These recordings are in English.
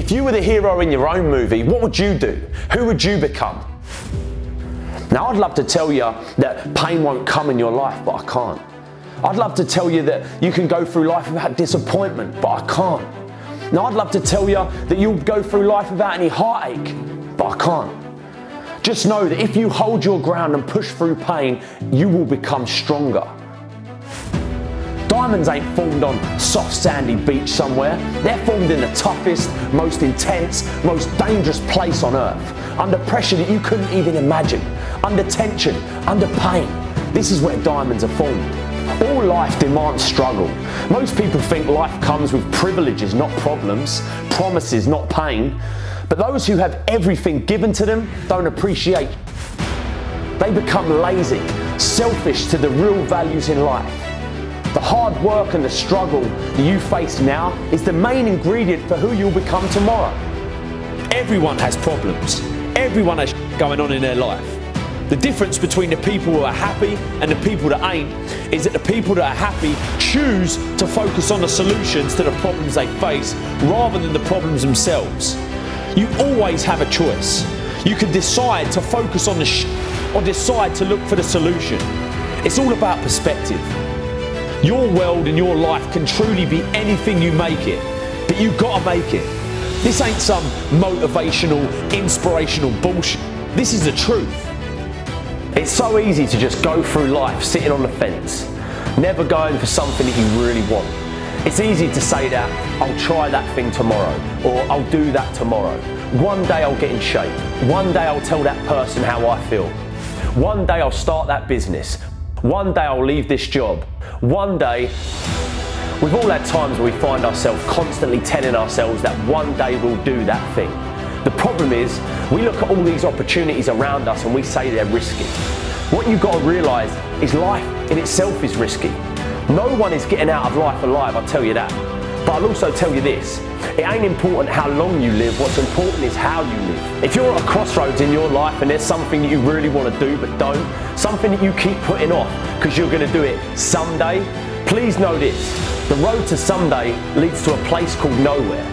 If you were the hero in your own movie, what would you do? Who would you become? Now, I'd love to tell you that pain won't come in your life, but I can't. I'd love to tell you that you can go through life without disappointment, but I can't. Now, I'd love to tell you that you'll go through life without any heartache, but I can't. Just know that if you hold your ground and push through pain, you will become stronger. Diamonds ain't formed on soft sandy beach somewhere. They're formed in the toughest, most intense, most dangerous place on earth. Under pressure that you couldn't even imagine. Under tension, under pain. This is where diamonds are formed. All life demands struggle. Most people think life comes with privileges, not problems, promises, not pain. But those who have everything given to them don't appreciate. They become lazy, selfish to the real values in life. The hard work and the struggle that you face now is the main ingredient for who you'll become tomorrow. Everyone has problems. Everyone has going on in their life. The difference between the people who are happy and the people that ain't is that the people that are happy choose to focus on the solutions to the problems they face rather than the problems themselves. You always have a choice. You can decide to focus on the sh or decide to look for the solution. It's all about perspective. Your world and your life can truly be anything you make it, but you've got to make it. This ain't some motivational, inspirational bullshit. This is the truth. It's so easy to just go through life sitting on the fence, never going for something that you really want. It's easy to say that I'll try that thing tomorrow or I'll do that tomorrow. One day I'll get in shape. One day I'll tell that person how I feel. One day I'll start that business. One day I'll leave this job. One day, we've all had times where we find ourselves constantly telling ourselves that one day we'll do that thing. The problem is, we look at all these opportunities around us and we say they're risky. What you've got to realise is life in itself is risky. No one is getting out of life alive, I'll tell you that. But I'll also tell you this it ain't important how long you live, what's important is how you live. If you're at a crossroads in your life and there's something that you really want to do but don't, something that you keep putting off because you're going to do it someday, please know this the road to someday leads to a place called nowhere.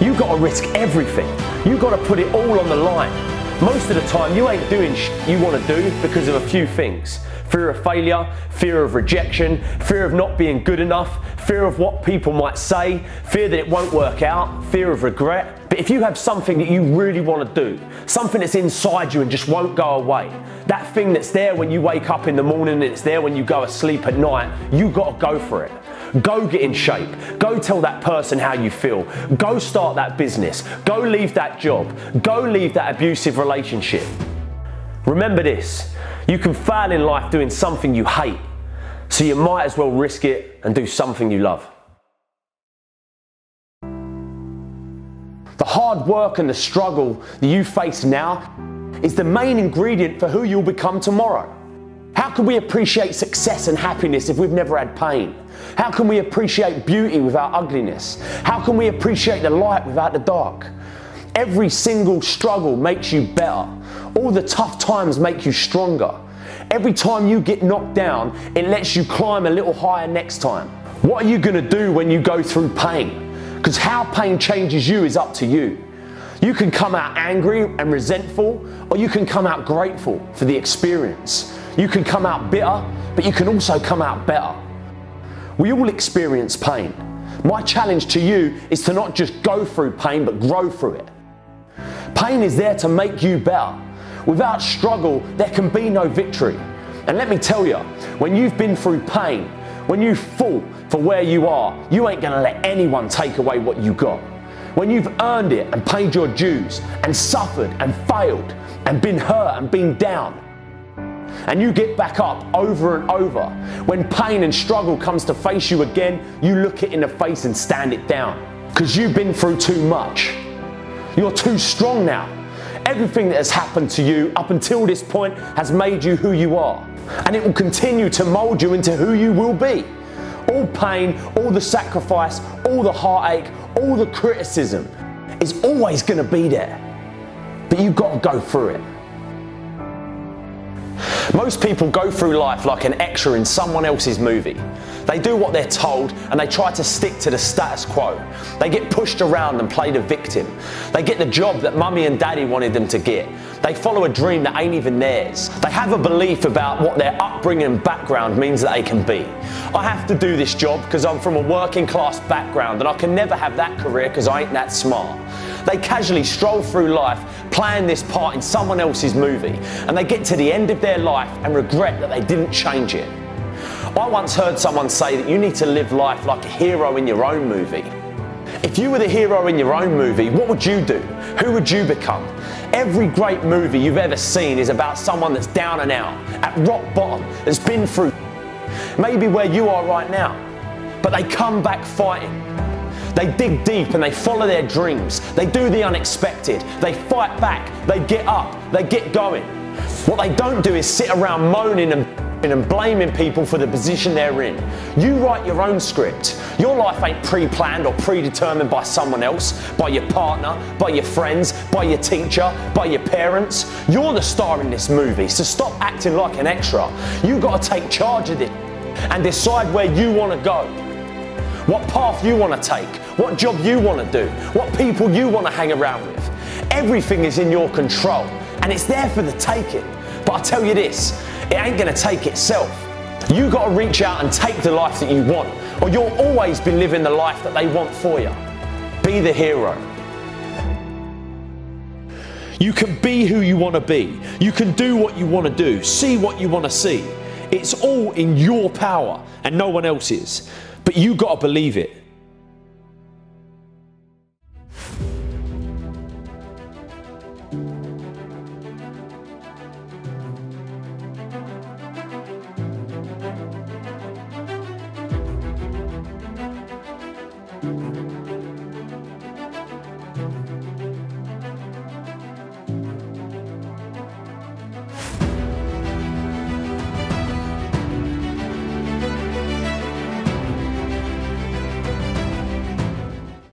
You've got to risk everything, you've got to put it all on the line. Most of the time, you ain't doing sh- you want to do because of a few things fear of failure, fear of rejection, fear of not being good enough, fear of what people might say, fear that it won't work out, fear of regret. But if you have something that you really want to do, something that's inside you and just won't go away, that thing that's there when you wake up in the morning and it's there when you go asleep at night, you got to go for it. Go get in shape. Go tell that person how you feel. Go start that business. Go leave that job. Go leave that abusive relationship. Remember this you can fail in life doing something you hate, so you might as well risk it and do something you love. The hard work and the struggle that you face now is the main ingredient for who you'll become tomorrow. How can we appreciate success and happiness if we've never had pain? How can we appreciate beauty without ugliness? How can we appreciate the light without the dark? Every single struggle makes you better. All the tough times make you stronger. Every time you get knocked down, it lets you climb a little higher next time. What are you going to do when you go through pain? Because how pain changes you is up to you. You can come out angry and resentful, or you can come out grateful for the experience. You can come out bitter, but you can also come out better. We all experience pain. My challenge to you is to not just go through pain, but grow through it. Pain is there to make you better. Without struggle, there can be no victory. And let me tell you, when you've been through pain, when you fall for where you are, you ain't gonna let anyone take away what you got. When you've earned it and paid your dues and suffered and failed and been hurt and been down, and you get back up over and over, when pain and struggle comes to face you again, you look it in the face and stand it down. Because you've been through too much. You're too strong now. Everything that has happened to you up until this point has made you who you are. And it will continue to mold you into who you will be. All pain, all the sacrifice, all the heartache, all the criticism is always going to be there. But you've got to go through it. Most people go through life like an extra in someone else's movie. They do what they're told and they try to stick to the status quo. They get pushed around and play the victim. They get the job that mummy and daddy wanted them to get. They follow a dream that ain't even theirs. They have a belief about what their upbringing and background means that they can be. I have to do this job because I'm from a working class background and I can never have that career because I ain't that smart. They casually stroll through life playing this part in someone else's movie and they get to the end of their life and regret that they didn't change it. I once heard someone say that you need to live life like a hero in your own movie. If you were the hero in your own movie, what would you do? Who would you become? Every great movie you've ever seen is about someone that's down and out, at rock bottom, that's been through maybe where you are right now, but they come back fighting. They dig deep and they follow their dreams. They do the unexpected. They fight back. They get up. They get going. What they don't do is sit around moaning and and blaming people for the position they're in. You write your own script. Your life ain't pre planned or predetermined by someone else, by your partner, by your friends, by your teacher, by your parents. You're the star in this movie, so stop acting like an extra. You gotta take charge of it and decide where you wanna go. What path you wanna take, what job you wanna do, what people you wanna hang around with. Everything is in your control and it's there for the taking. But I tell you this, it ain't gonna take itself. You gotta reach out and take the life that you want, or you'll always be living the life that they want for you. Be the hero. You can be who you want to be. You can do what you want to do, see what you want to see. It's all in your power and no one else's. But you got to believe it.